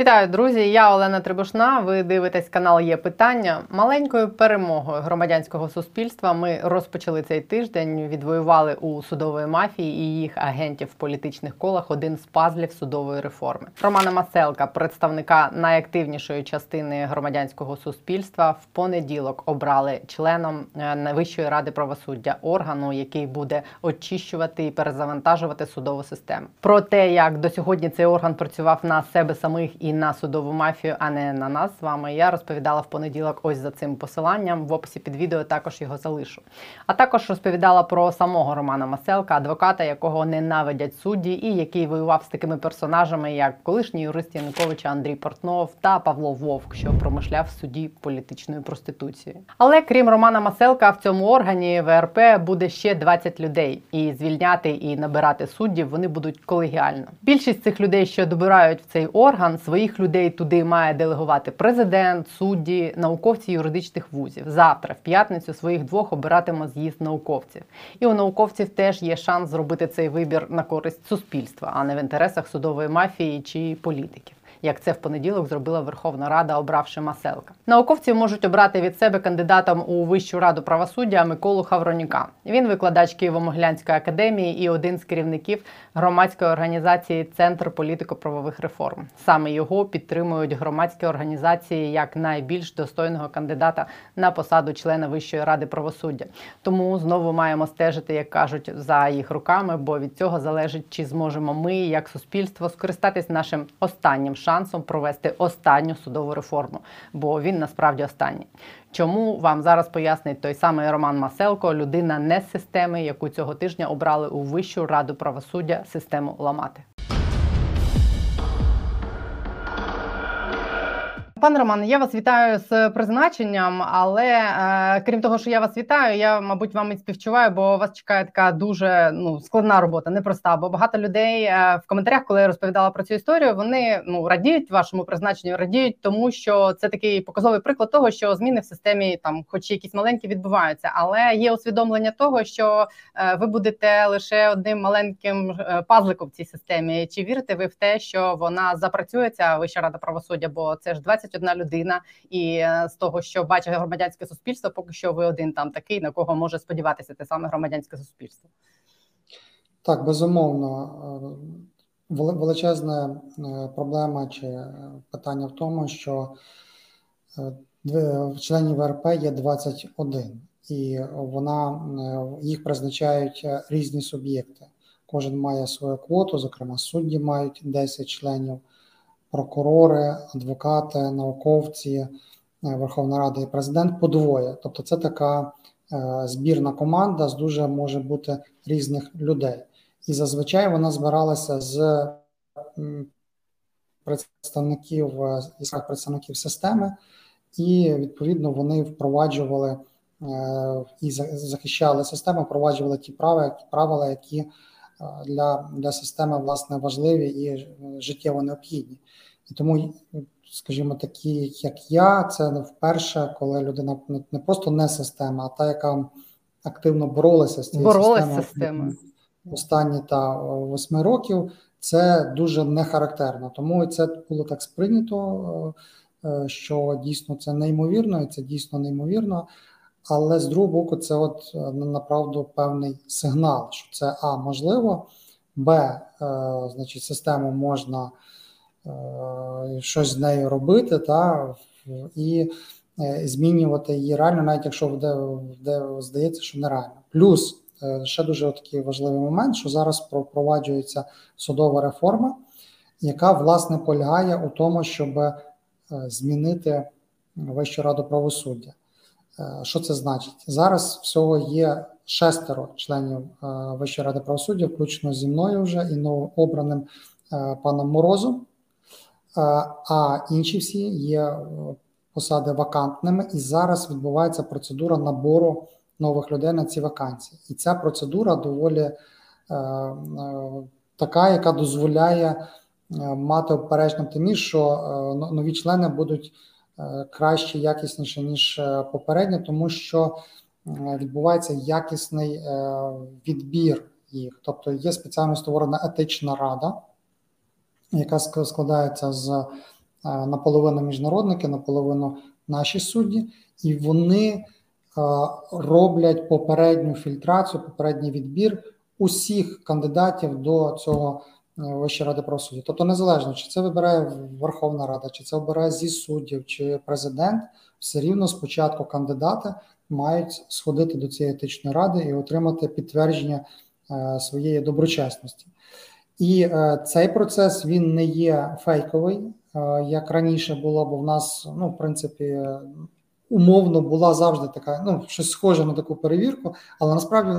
Вітаю, друзі! Я Олена Трибушна. Ви дивитесь канал Є питання. Маленькою перемогою громадянського суспільства ми розпочали цей тиждень. Відвоювали у судової мафії і їх агентів в політичних колах один з пазлів судової реформи. Романа Маселка, представника найактивнішої частини громадянського суспільства, в понеділок обрали членом е, Найвищої ради правосуддя органу, який буде очищувати і перезавантажувати судову систему. Про те, як до сьогодні цей орган працював на себе самих і на судову мафію, а не на нас з вами. Я розповідала в понеділок ось за цим посиланням. В описі під відео також його залишу. А також розповідала про самого Романа Маселка, адвоката, якого ненавидять судді, і який воював з такими персонажами, як колишній юрист Януковича Андрій Портнов та Павло Вовк, що промишляв в суді політичною проституцією. Але крім Романа Маселка, в цьому органі ВРП буде ще 20 людей, і звільняти і набирати суддів вони будуть колегіально. Більшість цих людей, що добирають в цей орган, своїх людей туди має делегувати президент, судді, науковці юридичних вузів. Завтра, в п'ятницю, своїх двох обиратиме з'їзд науковців. І у науковців теж є шанс зробити цей вибір на користь суспільства, а не в інтересах судової мафії чи політиків як це в понеділок зробила Верховна Рада, обравши Маселка. Науковці можуть обрати від себе кандидатом у Вищу раду правосуддя Миколу Хавроніка. Він викладач Києво-Могилянської академії і один з керівників громадської організації Центр політико-правових реформ. Саме його підтримують громадські організації як найбільш достойного кандидата на посаду члена Вищої ради правосуддя. Тому знову маємо стежити, як кажуть, за їх руками, бо від цього залежить, чи зможемо ми, як суспільство, скористатись нашим останнім шансом шансом провести останню судову реформу, бо він насправді останній. Чому вам зараз пояснить той самий Роман Маселко, людина не з системи, яку цього тижня обрали у Вищу раду правосуддя систему ламати? Пане Роман, я вас вітаю з призначенням, але е, крім того, що я вас вітаю, я мабуть вам і співчуваю, бо вас чекає така дуже ну складна робота, непроста. Бо багато людей е, в коментарях, коли я розповідала про цю історію, вони ну радіють вашому призначенню, радіють, тому що це такий показовий приклад того, що зміни в системі там, хоч якісь маленькі, відбуваються, але є усвідомлення того, що е, ви будете лише одним маленьким е, пазликом в цій системі. Чи вірите ви в те, що вона запрацюється Вища рада правосуддя? Бо це ж 20 21 людина, і е, з того, що бачить громадянське суспільство, поки що ви один там такий, на кого може сподіватися те саме громадянське суспільство. Так, безумовно, е, величезна е, проблема чи питання в тому, що в членів ВРП є 21, і вона їх призначають різні суб'єкти. Кожен має свою квоту, зокрема, судді мають 10 членів прокурори, адвокати, науковці, е, Верховна Рада і президент подвоє. Тобто, це така е, збірна команда з дуже може бути різних людей. І зазвичай вона збиралася з представників е, представників системи, і відповідно вони впроваджували і захищали систему, впроваджували ті правила, правила, які для для системи власне важливі і життєво необхідні. І тому, скажімо, такі, як я, це не вперше, коли людина не просто не система, а та, яка активно боролася з цією системою системою. останні та восьми років. Це дуже не характерно. Тому це було так сприйнято, е, що дійсно це неймовірно, і це дійсно неймовірно. Але з другого боку, це от е, направду певний сигнал, що це а можливо, б, е, значить, систему можна е, щось з нею робити, та і змінювати її реально, навіть якщо де, де здається, що нереально. Плюс ще дуже такий важливий момент, що зараз впроваджується судова реформа, яка власне полягає у тому, щоб змінити Вищу раду правосуддя. Е, що це значить? Зараз всього є шестеро членів е, Вищої ради правосуддя, включно зі мною вже і новообраним е, паном Морозом, а інші всі є посади вакантними, і зараз відбувається процедура набору нових людей на ці вакансії. І ця процедура доволі така, яка дозволяє мати обережний оптимізм, що нові члени будуть. Е, краще, якісніше ніж е, попереднє, тому що е, відбувається якісний відбір їх. Тобто є спеціально створена етична рада, яка складається з наполовину міжнародники, наполовину наші судді, і вони роблять попередню фільтрацію, попередній відбір усіх кандидатів до цього Вищої ради правосуддя. Тобто, незалежно чи це вибирає Верховна Рада, чи це обирає зі суддів, чи президент, все рівно спочатку кандидати мають сходити до цієї етичної ради і отримати підтвердження е, своєї доброчесності. І е, цей процес він не є фейковий, е, як раніше було, бо в нас, ну, в принципі, умовно була завжди така, ну, щось схоже на таку перевірку, але насправді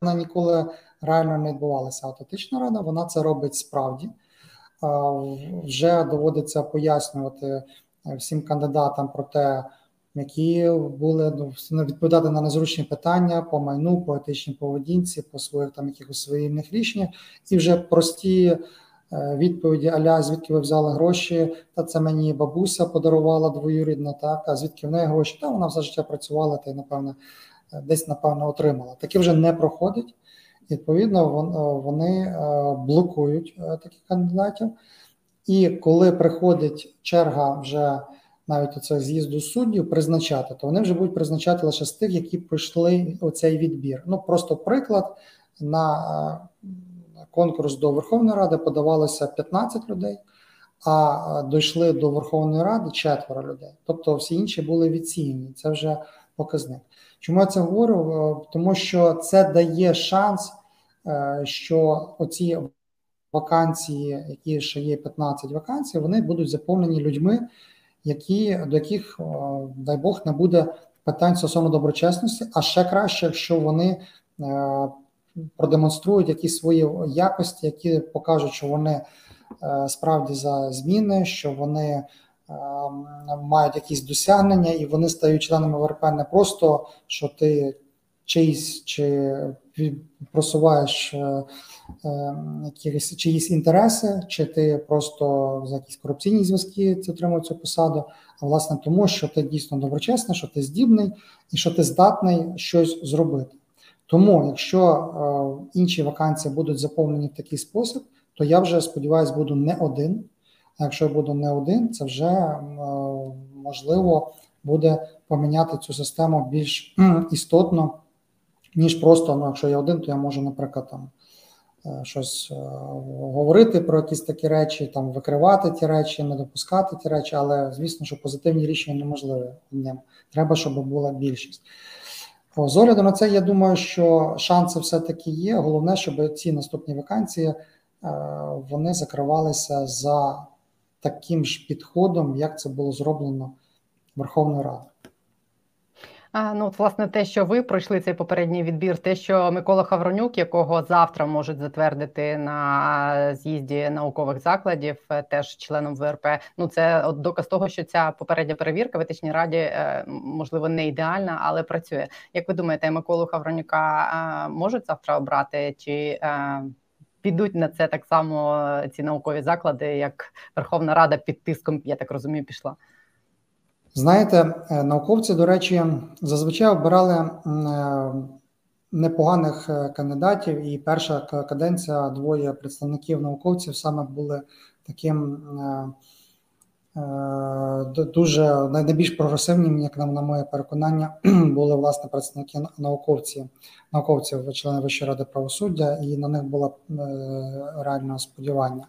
вона ніколи реально не відбувалася. От етична рада вона це робить справді. Вже доводиться пояснювати всім кандидатам про те, які були ну, відповідати на незручні питання по майну, по етичній поведінці, по своїх там якихось своїх рішеннях, і вже прості е, відповіді Аля, звідки ви взяли гроші? Та це мені бабуся подарувала двоюрідна, так а звідки в неї гроші? Та вона все життя працювала та й напевно десь напевно отримала. Таке вже не проходить. Відповідно, вони блокують е, таких кандидатів. І коли приходить черга вже навіть оце з'їзду суддів призначати, то вони вже будуть призначати лише з тих, які пройшли оцей відбір. Ну просто приклад на е, конкурс до Верховної Ради подавалося 15 людей, а дійшли до Верховної Ради четверо людей. Тобто всі інші були відсіяні. Це вже показник. Чому я це говорю? Е, тому що це дає шанс, е, що оці вакансії, які ще є 15 вакансій, вони будуть заповнені людьми, які до яких, дай Бог, не буде питань стосовно доброчесності, а ще краще, якщо вони е, продемонструють якісь свої якості, які покажуть, що вони справді за зміни, що вони. Мають якісь досягнення, і вони стають членами ВРП не просто що ти чиїсь чи просуваєш е, е, якісь чиїсь інтереси, чи ти просто за якісь корупційні зв'язки отримав цю посаду, а власне тому, що ти дійсно доброчесний, що ти здібний і що ти здатний щось зробити. Тому, якщо е, інші вакансії будуть заповнені в такий спосіб, то я вже сподіваюся, буду не один. А якщо я буду не один, це вже можливо буде поміняти цю систему більш істотно ніж просто, ну, якщо я один, то я можу, наприклад, там е, щось е, говорити про якісь такі речі, там викривати ті речі, не допускати ті речі, але звісно, що позитивні рішення неможливі одним. Треба, щоб була більшість. З огляду на це, я думаю, що шанси все-таки є. Головне, щоб ці наступні вакансії е, вони закривалися за таким ж підходом, як це було зроблено Верховною Радою. Ну, от, власне, те, що ви пройшли цей попередній відбір, те, що Микола Хавронюк, якого завтра можуть затвердити на з'їзді наукових закладів, е, теж членом ВРП. Ну це от доказ того, що ця попередня перевірка в етичній раді е, можливо не ідеальна, але працює. Як ви думаєте, Миколу Хавронюка е, можуть завтра обрати чи? Підуть на це так само ці наукові заклади, як Верховна Рада під тиском, я так розумію, пішла. Знаєте, е, науковці, до речі, зазвичай обирали е, непоганих е, кандидатів, і перша каденція двоє представників науковців саме були таким дуже найбільш прогресивним, як нам на моє переконання, були власне представники науковці, науковців, члени Вищої ради правосуддя, і на них було реальне сподівання.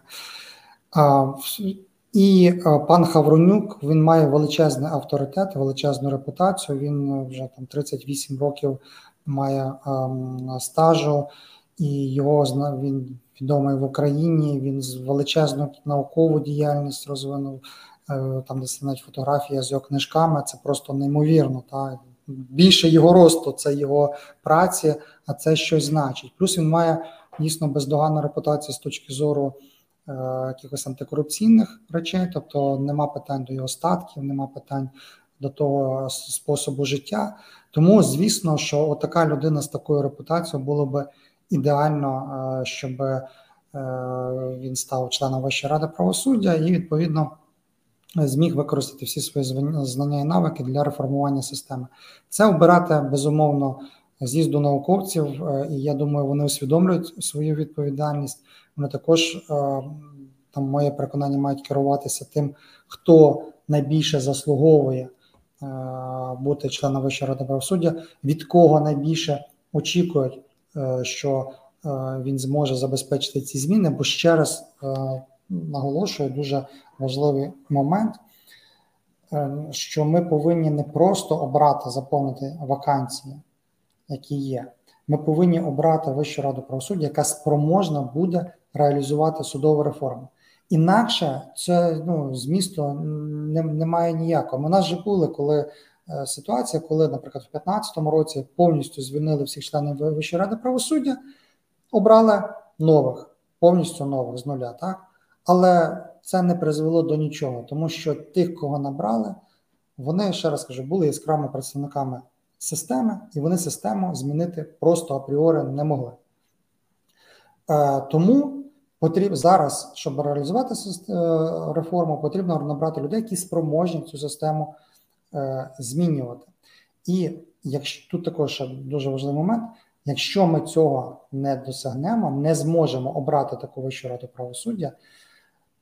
І е, пан Хавронюк він має величезний авторитет, величезну репутацію. Він е, вже там 38 років має ем, стажу, і його він відомий в Україні. Він з величезну наукову діяльність розвинув. Е, там, де навіть фотографія з його книжками, це просто неймовірно. Та більше його росту, це його праці, а це щось значить. Плюс він має дійсно бездоганну репутацію з точки зору. Е, якихось антикорупційних речей, тобто нема питань до його статків, нема питань до того способу життя. Тому, звісно, що така людина з такою репутацією було б ідеально, е, щоб е, він став членом Вищої ради правосуддя і відповідно. Зміг використати всі свої знання і навики для реформування системи. Це обирати безумовно з'їзду науковців, і я думаю, вони усвідомлюють свою відповідальність. Вони також е, там моє переконання мають керуватися тим, хто найбільше заслуговує е, бути членом Вищої ради правосуддя, від кого найбільше очікують, е, що е, він зможе забезпечити ці зміни. Бо ще раз е, наголошую дуже важливий момент. Е, що ми повинні не просто обрати заповнити вакансії, які є. Ми повинні обрати Вищу раду правосуддя, яка спроможна буде реалізувати судову реформу. Інакше це ну, змісту не, немає ніякого. У нас же були коли е, ситуація, коли, наприклад, в 2015 році повністю звільнили всіх членів Вищої ради правосуддя, обрали нових, повністю нових з нуля. так? Але це не призвело до нічого, тому що тих, кого набрали, вони ще раз кажу, були яскравими представниками системи, і вони систему змінити просто апріори не могли. Е, тому потрібно зараз, щоб реалізувати е, реформу, потрібно набрати людей, які спроможні цю систему е, змінювати. І якщо тут також дуже важливий момент. Якщо ми цього не досягнемо, не зможемо обрати таку вищу раду правосуддя,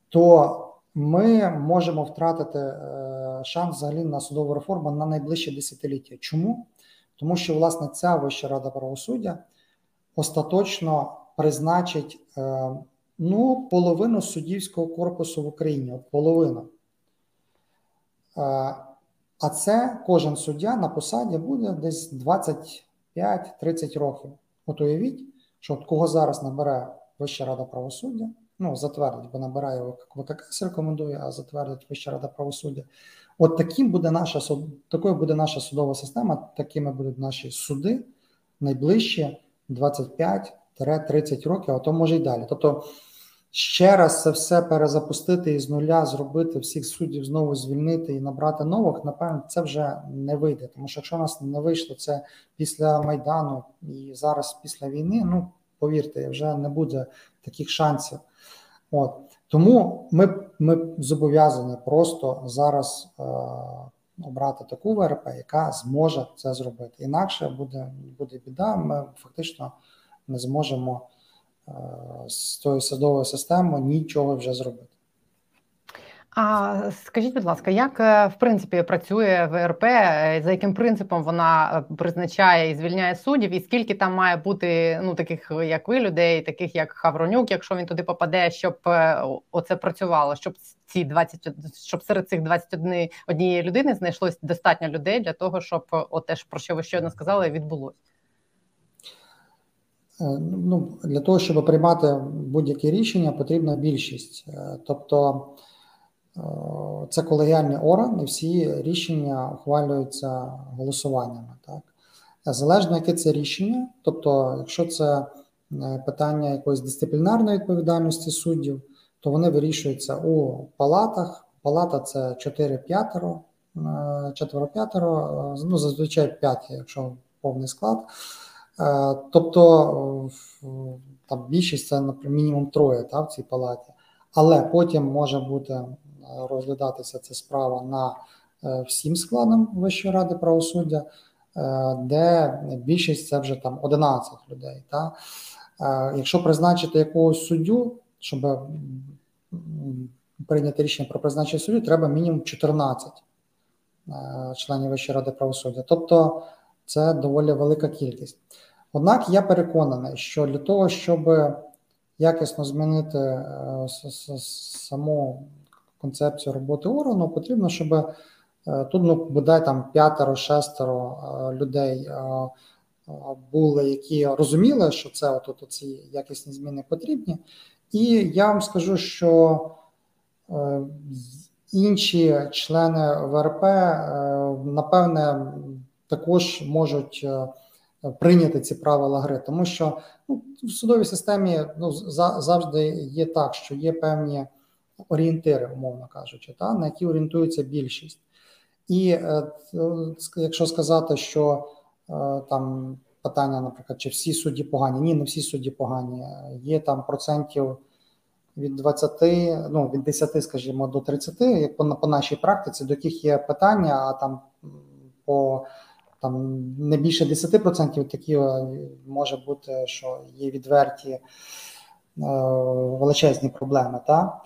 то ми можемо втратити е, шанс взагалі на судову реформу на найближче десятиліття. Чому? Тому що власне ця Вища рада правосуддя остаточно призначить е, ну, половину суддівського корпусу в Україні. Половину. Е, а це кожен суддя на посаді буде десь 25-30 років. От уявіть, що от кого зараз набере Вища рада правосуддя ну, затвердить, бо набирає ВККС, рекомендує, а затвердить Вища рада правосуддя. От таким буде наша такою буде наша судова система, такими будуть наші суди найближче 25-30 років, а то може й далі. Тобто ще раз це все перезапустити і з нуля зробити всіх суддів знову звільнити і набрати нових, напевно, це вже не вийде. Тому що якщо у нас не вийшло це після Майдану і зараз після війни, ну повірте, вже не буде таких шансів. От Тому ми ми зобов'язані просто зараз е, обрати таку ВРП, яка зможе це зробити. Інакше буде буде біда. Ми фактично не зможемо е, з цією садовою системою нічого вже зробити. А скажіть, будь ласка, як е, в принципі працює ВРП? Е, за яким принципом вона е, призначає і звільняє суддів, і скільки там має бути ну таких як ви людей, таких як Хавронюк, якщо він туди попаде, щоб оце працювало, щоб ці 20, щоб серед цих 21 однієї людини знайшлось достатньо людей для того, щоб оте ж про що ви щойно сказали, відбулося? Ну для того, щоб приймати будь-які рішення, потрібна більшість, тобто. Е, це колегіальний орган, і всі рішення ухвалюються голосуваннями. Так? Залежно, яке це рішення, тобто, якщо це е, питання якоїсь дисциплінарної відповідальності суддів, то вони вирішуються у палатах. Палата це 4-5, 4-5, е, ну зазвичай 5, якщо повний склад. Тобто там більшість це мінімум троє та, в цій палаті, але потім може бути розглядатися ця справа на е, всім складом Вищої ради правосуддя, е, де більшість це вже там 11 людей. Та? Е, якщо призначити якогось суддю, щоб прийняти рішення про призначення суддю, треба мінімум 14 членів Вищої ради правосуддя. Тобто це доволі велика кількість. Однак я переконаний, що для того, щоб якісно змінити саму концепцію роботи органу, потрібно, щоб е, тут ну, бодай там п'ятеро-шестеро е, людей е, були, які розуміли, що це от, от ці якісні зміни потрібні. І я вам скажу, що інші члени ВРП, напевне, також можуть прийняти ці правила гри, тому що ну, в судовій системі ну, завжди є так, що є певні орієнтири, умовно кажучи, та, на які орієнтується більшість. І е, якщо сказати, що е, там питання, наприклад, чи всі судді погані, ні, не всі судді погані, є там процентів від 20, ну від 10, скажімо, до 30, як по, по нашій практиці, до яких є питання, а там по там не більше 10% такі е, може бути, що є відверті величезні проблеми. Та?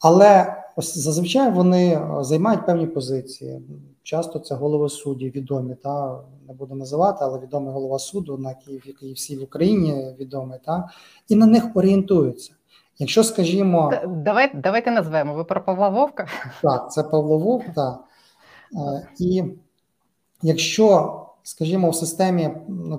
Але ось зазвичай вони займають певні позиції. Часто це голови судді відомі, та не буду називати, але відомий голова суду, на який, який всі в Україні відомий, та і на них орієнтуються. Якщо скажімо, давайте давайте назвемо ви про Павла Вовка. Так, це Павло Вовк, так. І якщо, скажімо, в системі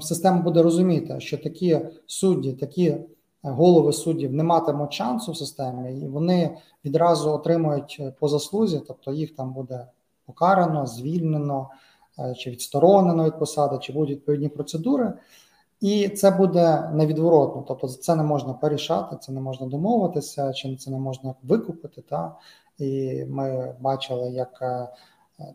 система буде розуміти, що такі судді, такі голови суддів не матимуть шансу в системі, і вони відразу отримують по заслузі, тобто їх там буде покарано, звільнено е, чи відсторонено від посади, чи будуть відповідні процедури. І це буде невідворотно, тобто це не можна порішати, це не можна домовитися, чи це не можна викупити. Та? І ми бачили, як е,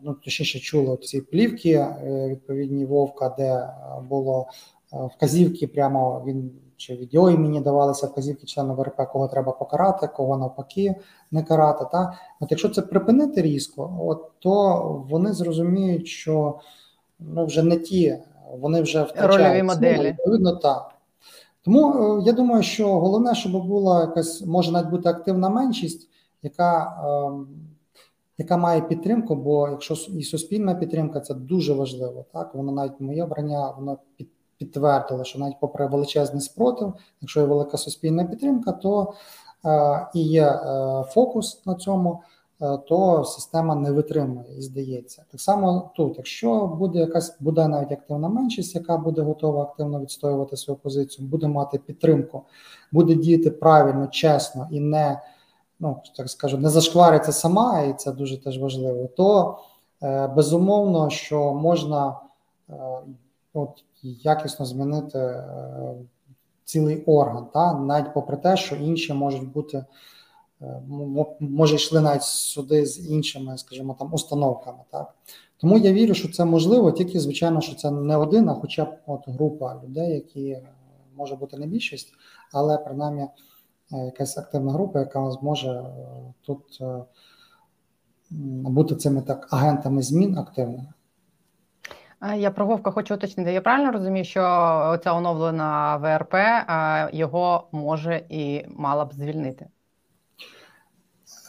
ну точніше чули ці плівки е, відповідні Вовка, де було вказівки, прямо він чи від його імені давалися вказівки члену ВРП, кого треба покарати, кого навпаки не карати. Та? От якщо це припинити різко, от, то вони зрозуміють, що ну, вже не ті, вони вже втрачають рольові моделі. Відповідно, так. Тому е, я думаю, що головне, щоб була якась, може навіть бути активна меншість, яка ем, яка має підтримку, бо якщо і суспільна підтримка, це дуже важливо. Так, воно навіть моє обрання, воно під, підтвердило, що навіть попри величезний спротив, якщо є велика суспільна підтримка, то е, і є е, фокус на цьому, е, то система не витримує і здається. Так само тут, якщо буде якась буде навіть активна меншість, яка буде готова активно відстоювати свою позицію, буде мати підтримку, буде діяти правильно, чесно і не ну так скажу, не зашквариться сама, і це дуже теж важливо, то безумовно, що можна от якісно змінити е, цілий орган, та навіть попри те, що інші можуть бути, е, може йшли навіть суди з іншими, скажімо, там установками. Так тому я вірю, що це можливо, тільки звичайно, що це не один, а хоча б от група людей, які е, може бути не більшість, але принаймні якась активна група, яка зможе тут бути цими так агентами змін активними. Я про Вовка хочу уточнити. Я правильно розумію, що оця оновлена ВРП його може і мала б звільнити?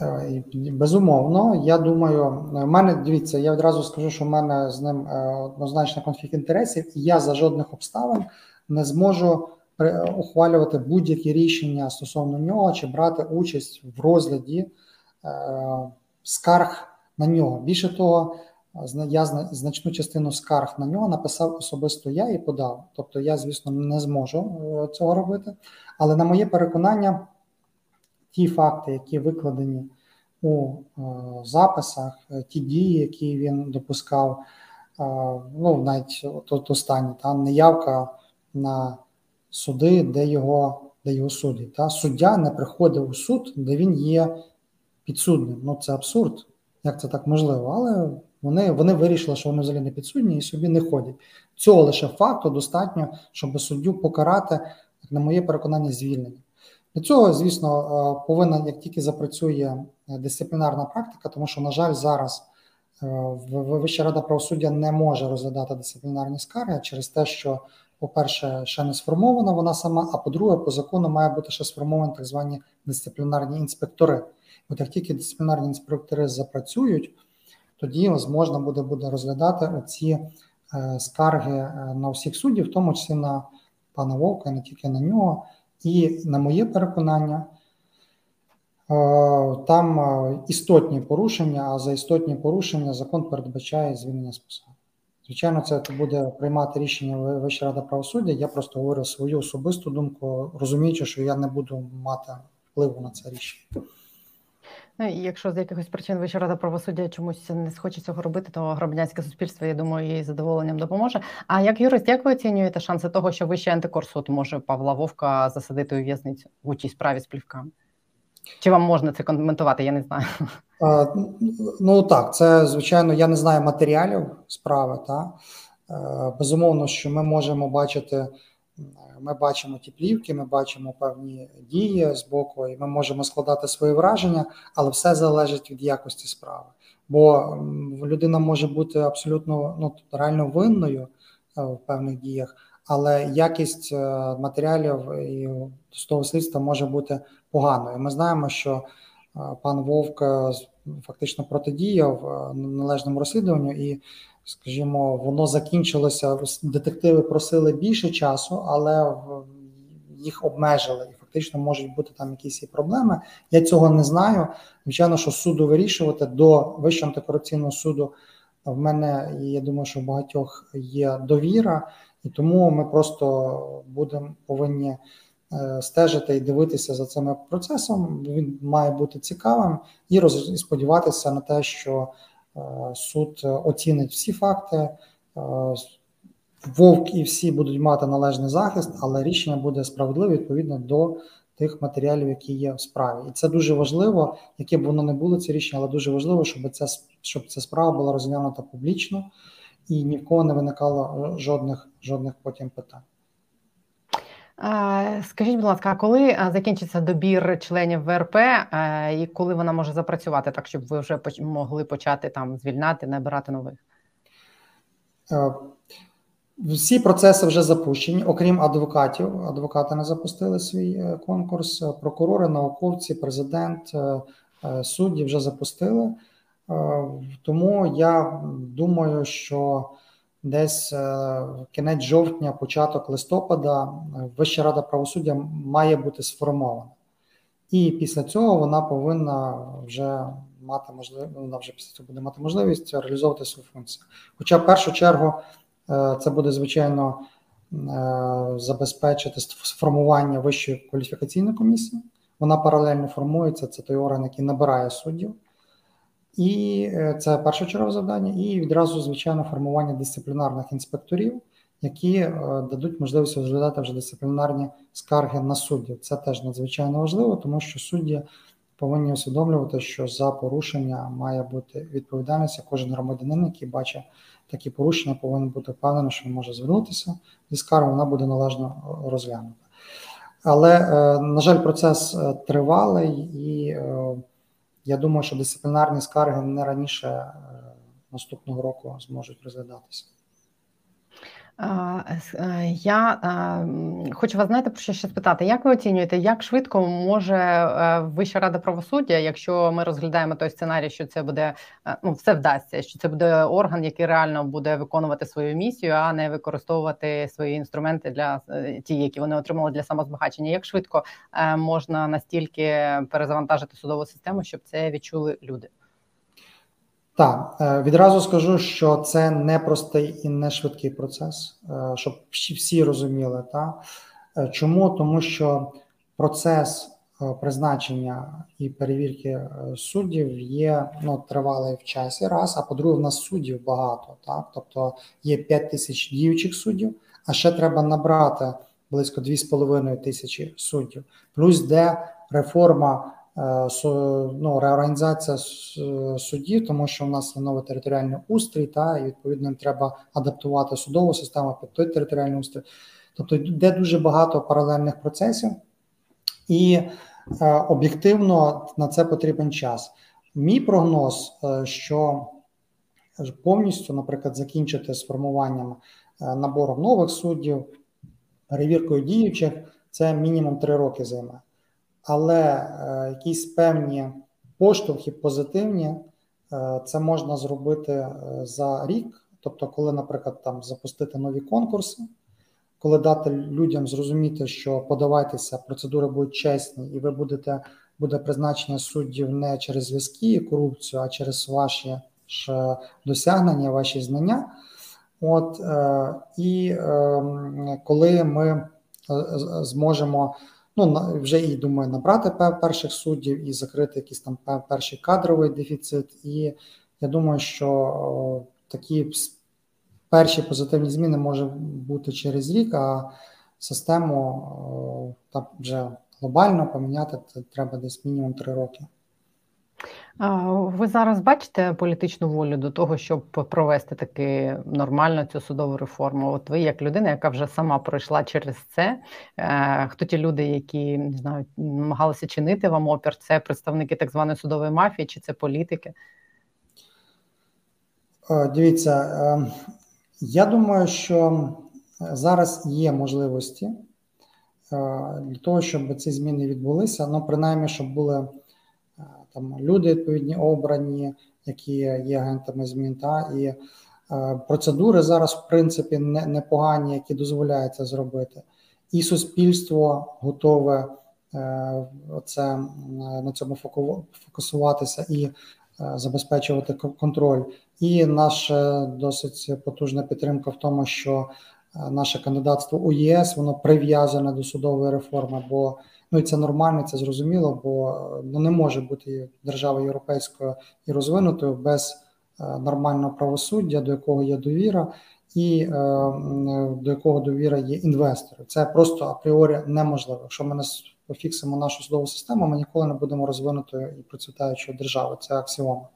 Е, безумовно, я думаю, в мене дивіться, я одразу скажу, що в мене з ним е, однозначно конфлікт інтересів, і я за жодних обставин не зможу ухвалювати будь-які рішення стосовно нього чи брати участь в розгляді е, скарг на нього. Більше того, я значну частину скарг на нього написав особисто я і подав. Тобто, я, звісно, не зможу е, цього робити. Але на моє переконання, ті факти, які викладені у е, записах, е, ті дії, які він допускав, ну навіть тут останні та неявка на суди, де його де його судять. Та суддя не приходив у суд, де він є підсудним. Ну це абсурд. Як це так можливо? Але вони вони вирішили, що вони взагалі не підсудні і собі не ходять. Цього лише факту достатньо, щоб суддю покарати, як на моє переконання, звільнення. Для цього, звісно, е, повинна як тільки запрацює е, дисциплінарна практика, тому що, на жаль, зараз е, Вища рада правосуддя не може розглядати дисциплінарні скарги через те, що, по-перше, ще не сформована вона сама, а по-друге, по закону має бути ще сформовані так звані дисциплінарні інспектори. От як тільки дисциплінарні інспектори запрацюють тоді можна буде буде розглядати оці е, скарги е, на всіх суддів, в тому числі на пана Вовка, не тільки на нього. І на моє переконання, е, там істотні порушення, а за істотні порушення закон передбачає звільнення з посади. Звичайно, це буде приймати рішення Вища рада правосуддя. Я просто говорю свою особисту думку, розуміючи, що я не буду мати впливу на це рішення. Ну, якщо з якихось причин Вища рада правосуддя чомусь не схоче цього робити, то громадянське суспільство, я думаю, їй задоволенням допоможе. А як юрист, як ви оцінюєте шанси того, що Вищий антикорсуд може Павла Вовка засадити у в'язницю в цій справі з плівками? Чи вам можна це коментувати? Я не знаю. А, ну так, це звичайно, я не знаю матеріалів справи. Та е, безумовно, що ми можемо бачити. Ми бачимо ті плівки, ми бачимо певні дії з боку, і ми можемо складати свої враження, але все залежить від якості справи. Бо людина може бути абсолютно ну, реально винною е, в певних діях, але якість е, матеріалів і з того слідства може бути поганою. Ми знаємо, що пан Вовк фактично протидіяв належному розслідуванню, і, скажімо, воно закінчилося. Детективи просили більше часу, але їх обмежили, і фактично можуть бути там якісь і проблеми. Я цього не знаю. Звичайно, що суду вирішувати до Вищого антикорупційного суду. В мене і я думаю, що в багатьох є довіра, і тому ми просто будемо повинні е, стежити і дивитися за цим процесом. Він має бути цікавим і роз... і сподіватися на те, що суд оцінить всі факти. Е, Вовк і всі будуть мати належний захист, але рішення буде справедливе відповідно до тих матеріалів, які є в справі, і це дуже важливо, яке б воно не було це рішення, але дуже важливо, щоб ця щоб ця справа була розглянута публічно і ні в кого не виникало жодних жодних потім питань. Скажіть, будь ласка, а коли закінчиться добір членів ВРП, і коли вона може запрацювати, так щоб ви вже могли почати там звільняти, набирати нових? Е, всі процеси вже запущені, окрім адвокатів. Адвокати не запустили свій е, конкурс. Прокурори, науковці, президент, е, е, судді вже запустили. Тому я думаю, що десь кінець жовтня, початок листопада, Вища рада правосуддя має бути сформована. І після цього вона повинна вже мати можливість, вона вже після цього буде мати можливість реалізовувати свою функцію. Хоча в першу чергу. Е, це буде звичайно е, забезпечити сформування вищої кваліфікаційної комісії. Вона паралельно формується. Це той орган, який набирає суддів, і е, це першочергове завдання. І відразу, звичайно, формування дисциплінарних інспекторів, які дадуть можливість розглядати вже дисциплінарні скарги на суддів. Це теж надзвичайно важливо, тому що судді повинні усвідомлювати, що за порушення має бути відповідальність кожен громадянин, який бачить такі порушення, повинен бути впевнений, що він може звернутися зі скаргою, вона буде належно розглянута. Але, е, на жаль, процес е, тривалий, і е, я думаю, що дисциплінарні скарги не раніше наступного року зможуть розглядатися. Е, я хочу вас знаєте, про що ще спитати. Як ви оцінюєте, як швидко може е, Вища рада правосуддя, якщо ми розглядаємо той сценарій, що це буде е, ну все вдасться, що це буде орган, який реально буде виконувати свою місію, а не використовувати свої інструменти для ті, які вони отримали для самозбагачення? Як швидко можна настільки перезавантажити судову систему, щоб це відчули люди? Так, е, відразу скажу, що це не простий і не швидкий процес, е, щоб всі розуміли. Так? Е, чому? Тому що процес призначення і перевірки суддів є ну, тривалий в часі, раз, а по-друге, в нас суддів багато. Так? Тобто є 5 тисяч діючих суддів, а ще треба набрати близько 2,5 тисячі суддів. Плюс де реформа ну, реорганізація судів, тому що у нас є новий територіальний устрій, та і відповідно треба адаптувати судову систему під той територіальний устрій. Тобто йде дуже багато паралельних процесів, і е, об'єктивно на це потрібен час. Мій прогноз, е, що повністю, наприклад, закінчити з формуванням набором нових суддів, перевіркою діючих, це мінімум три роки займе але е, якісь певні поштовхи позитивні, е, це можна зробити е, за рік. Тобто, коли, наприклад, там запустити нові конкурси, коли дати людям зрозуміти, що подавайтеся, процедури будуть чесні, і ви будете буде призначення суддів не через зв'язки і корупцію, а через ваші ж досягнення, ваші знання. От і ем, коли ми зможемо ну вже і думаю набрати перших суддів і закрити якийсь там перший кадровий дефіцит. І я думаю, що такі перші позитивні зміни може бути через рік, а систему там вже глобально поміняти треба десь мінімум три роки. Ви зараз бачите політичну волю до того, щоб провести таки нормально цю судову реформу? От ви, як людина, яка вже сама пройшла через це, е, хто ті люди, які не знаю, намагалися чинити вам опір? Це представники так званої судової мафії, чи це політики? Е, дивіться, е, я думаю, що зараз є можливості для того, щоб ці зміни відбулися, ну принаймні, щоб були там люди відповідні обрані, які є агентами змін, та і е, процедури зараз, в принципі, не непогані, які дозволяють це зробити, і суспільство готове е, це на цьому фокусуватися і е, забезпечувати контроль. І наша досить потужна підтримка в тому, що е, наше кандидатство у ЄС воно прив'язане до судової реформи. бо Ну і це нормально, це зрозуміло, бо ну не може бути держава європейською і розвинутою без е, нормального правосуддя, до якого є довіра, і е, до якого довіра є інвестори. Це просто апріорі неможливо. Якщо ми не пофіксимо нашу судову систему, ми ніколи не будемо розвинутою і процвітаючою державою. Це аксіома.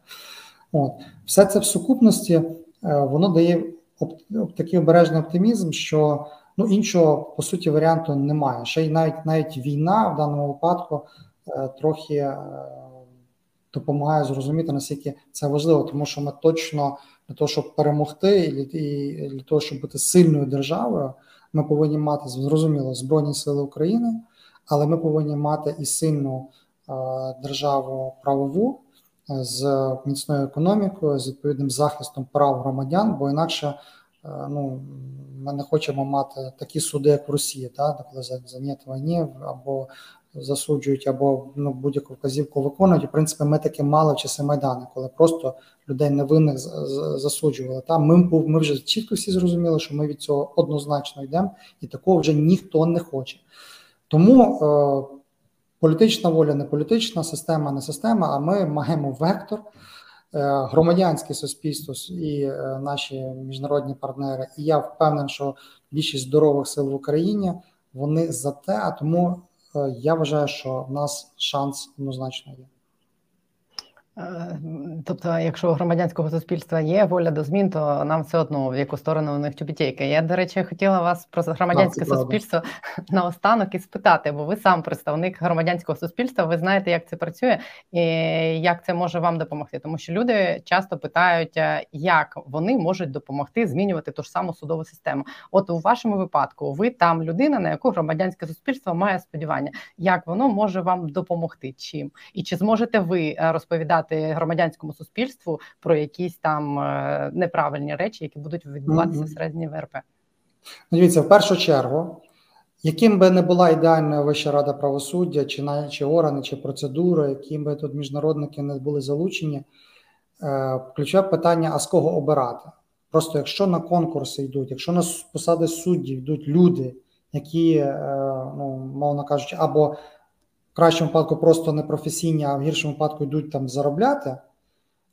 От все це в сукупності е, воно дає такий обережний оптимізм, що Ну іншого по суті варіанту немає. Ще й навіть навіть війна в даному випадку е, трохи е, допомагає зрозуміти наскільки це важливо, тому що ми точно для того, щоб перемогти, і для того, щоб бути сильною державою, ми повинні мати зрозуміло збройні сили України, але ми повинні мати і сильну е, державу правову з міцною економікою, з відповідним захистом прав громадян, бо інакше. Ну ми не хочемо мати такі суди, як в Росії, та коли за, нет або засуджують, або ну будь-яку вказівку виконують. В принципі, ми таке мали в часи майдану, коли просто людей невинних засуджували. Та ми ми вже чітко всі зрозуміли, що ми від цього однозначно йдемо, і такого вже ніхто не хоче. Тому е, політична воля, не політична система, не система. А ми маємо вектор. Е, громадянське суспільство і е, наші міжнародні партнери. І я впевнений, що більшість здорових сил в Україні вони за те. А тому е, я вважаю, що в нас шанс однозначно є. Е, тобто, якщо у громадянського суспільства є воля до змін, то нам все одно в яку сторону у них чубітейка. Я, до речі, хотіла вас про громадянське так, суспільство наостанок і спитати, бо ви сам представник громадянського суспільства, ви знаєте, як це працює і як це може вам допомогти. Тому що люди часто питають, е, як вони можуть допомогти змінювати ту ж саму судову систему. От у вашому випадку, ви там людина, на яку громадянське суспільство має сподівання, як воно може вам допомогти? Чим і чи зможете ви е, розповідати? Розповідати громадянському суспільству про якісь там е, неправильні речі, які будуть відбуватися mm-hmm. всередині ВРП. Ну, дивіться, в першу чергу, яким би не була ідеальна Вища рада правосуддя, чи чи органи, чи процедури, яким би тут міжнародники не були залучені, е, ключове питання: а з кого обирати? Просто якщо на конкурси йдуть, якщо на посади суддів йдуть люди, які, е, ну мовно кажучи, або кращому випадку просто непрофесійні, а в гіршому випадку йдуть там заробляти,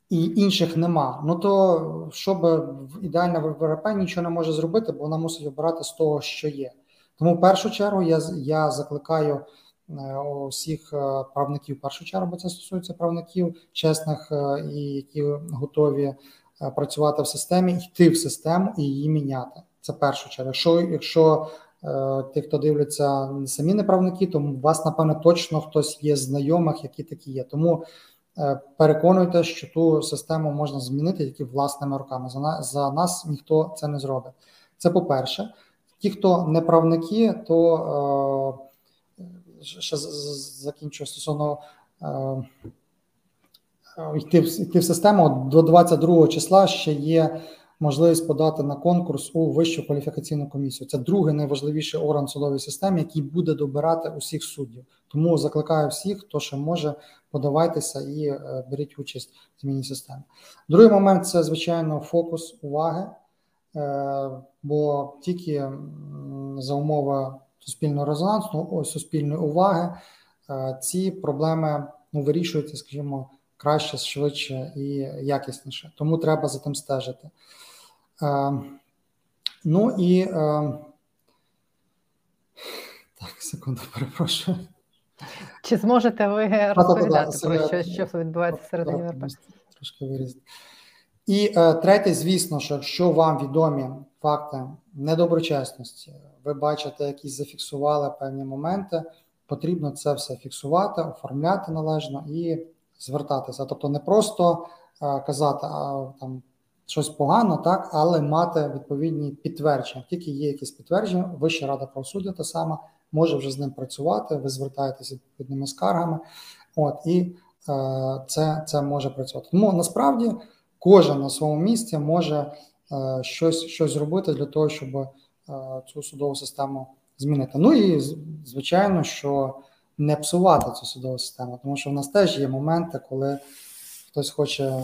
і інших нема. Ну то щоб ідеальна ВРП нічого не може зробити, бо вона мусить обирати з того, що є. Тому в першу чергу я я закликаю е, усіх е, правників, в першу чергу, бо це стосується правників чесних е, і які готові працювати в системі, йти в систему і її міняти. Це перша чергу. Якщо якщо тих, хто дивляться самі неправники, то у вас, напевно, точно хтось є знайомих, які такі є. Тому е, переконуйте, що ту систему можна змінити тільки власними руками. За нас, за нас ніхто це не зробить. Це по-перше, ті, хто не правники, то е, ще закінчую стосовно. Йти в, йти в систему до 22 числа ще є можливість подати на конкурс у вищу кваліфікаційну комісію. Це другий найважливіший орган судової системи, який буде добирати усіх суддів. Тому закликаю всіх, хто ще може, подавайтеся і е, беріть участь в зміні системи. Другий момент це звичайно фокус уваги, е, бо тільки за умови суспільного резонансу, суспільної уваги е, ці проблеми ну, вирішуються, скажімо. Краще, швидше і якісніше, тому треба за тим стежити. Е, ну і е, так, секунду, перепрошую. Чи зможете ви розповідати про що що відбувається всередині ВРП? Трошки вирізати. І е, третє, звісно, що якщо вам відомі факти недоброчесності, ви бачите, якісь зафіксували певні моменти, потрібно це все фіксувати, оформляти належно і звертатися. Тобто не просто е, казати, а там щось погано, так, але мати відповідні підтвердження. Тільки є якісь підтвердження, Вища рада правосуддя та сама може вже з ним працювати. Ви звертаєтеся відповідними скаргами. От і це це може працювати. Тому насправді кожен на своєму місці може щось щось зробити для того, щоб цю судову систему змінити. Ну і звичайно, що не псувати цю судову систему, тому що в нас теж є моменти, коли хтось хоче,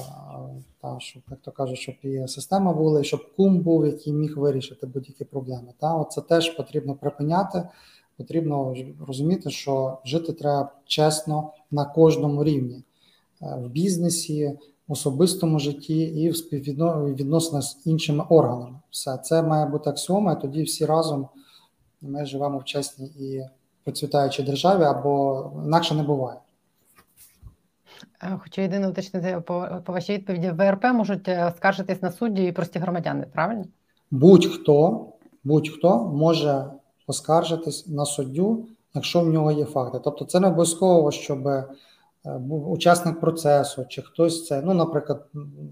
та, щоб, як то кажуть, щоб і система була, і щоб кум був, який міг вирішити будь-які проблеми. Та, Це теж потрібно припиняти. Потрібно розуміти, що жити треба чесно на кожному рівні е, в бізнесі, в особистому житті і в співвідносинах з іншими органами. Все це має бути аксіома, і тоді всі разом ми живемо в чесній і процвітаючій державі, або інакше не буває. Е, хочу єдине уточнити по, по вашій відповіді: ВРП можуть е, скаржитись на судді і прості громадяни, правильно? Будь-хто будь-хто може поскаржитись на суддю, якщо в нього є факти. Тобто, це не обов'язково, щоб е, був учасник процесу, чи хтось це, ну, наприклад,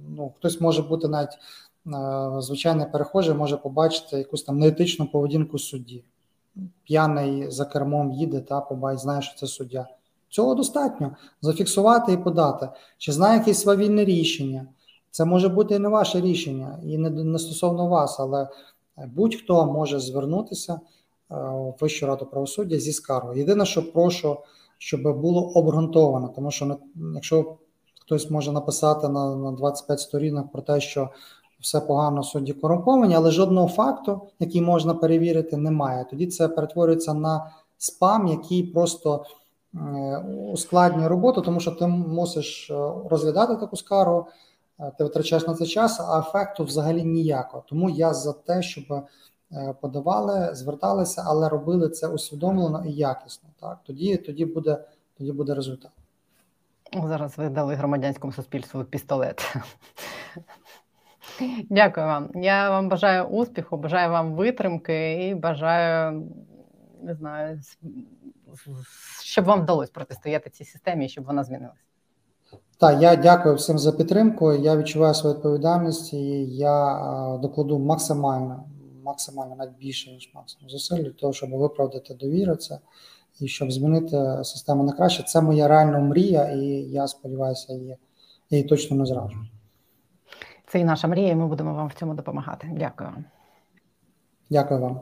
ну хтось може бути навіть звичайний перехожий, може побачити якусь там неетичну поведінку судді. П'яний за кермом їде та побачить, знає, що це суддя. Цього достатньо зафіксувати і подати. Чи знає якесь свавільне рішення? Це може бути і не ваше рішення, і не, не стосовно вас, але будь-хто може звернутися е, в Вищу раду правосуддя зі скаргою. Єдине, що прошу, щоб було обґрунтовано, тому що якщо хтось може написати на, на 25 сторінок про те, що все погано судді корумповані, але жодного факту, який можна перевірити, немає. Тоді це перетворюється на спам, який просто. Е, ускладнює роботу, тому що ти мусиш е, розглядати таку скаргу, е, ти витрачаєш на це час, а ефекту взагалі ніякого. Тому я за те, щоб подавали, зверталися, але робили це усвідомлено і якісно. Так тоді, тоді буде, тоді буде результат. Зараз ви дали громадянському суспільству пістолет. Дякую вам. Я вам бажаю успіху, бажаю вам витримки і бажаю не знаю, щоб вам вдалося протистояти цій системі, і щоб вона змінилася. Так, я дякую всім за підтримку. Я відчуваю свою відповідальність і я докладу максимально, максимально навіть більше ніж максимум зусиль для того, щоб виправдати довіру це і щоб змінити систему на краще. Це моя реальна мрія, і я сподіваюся, її, я її точно не зраджу. Це і наша мрія, і ми будемо вам в цьому допомагати. Дякую. Дякую вам.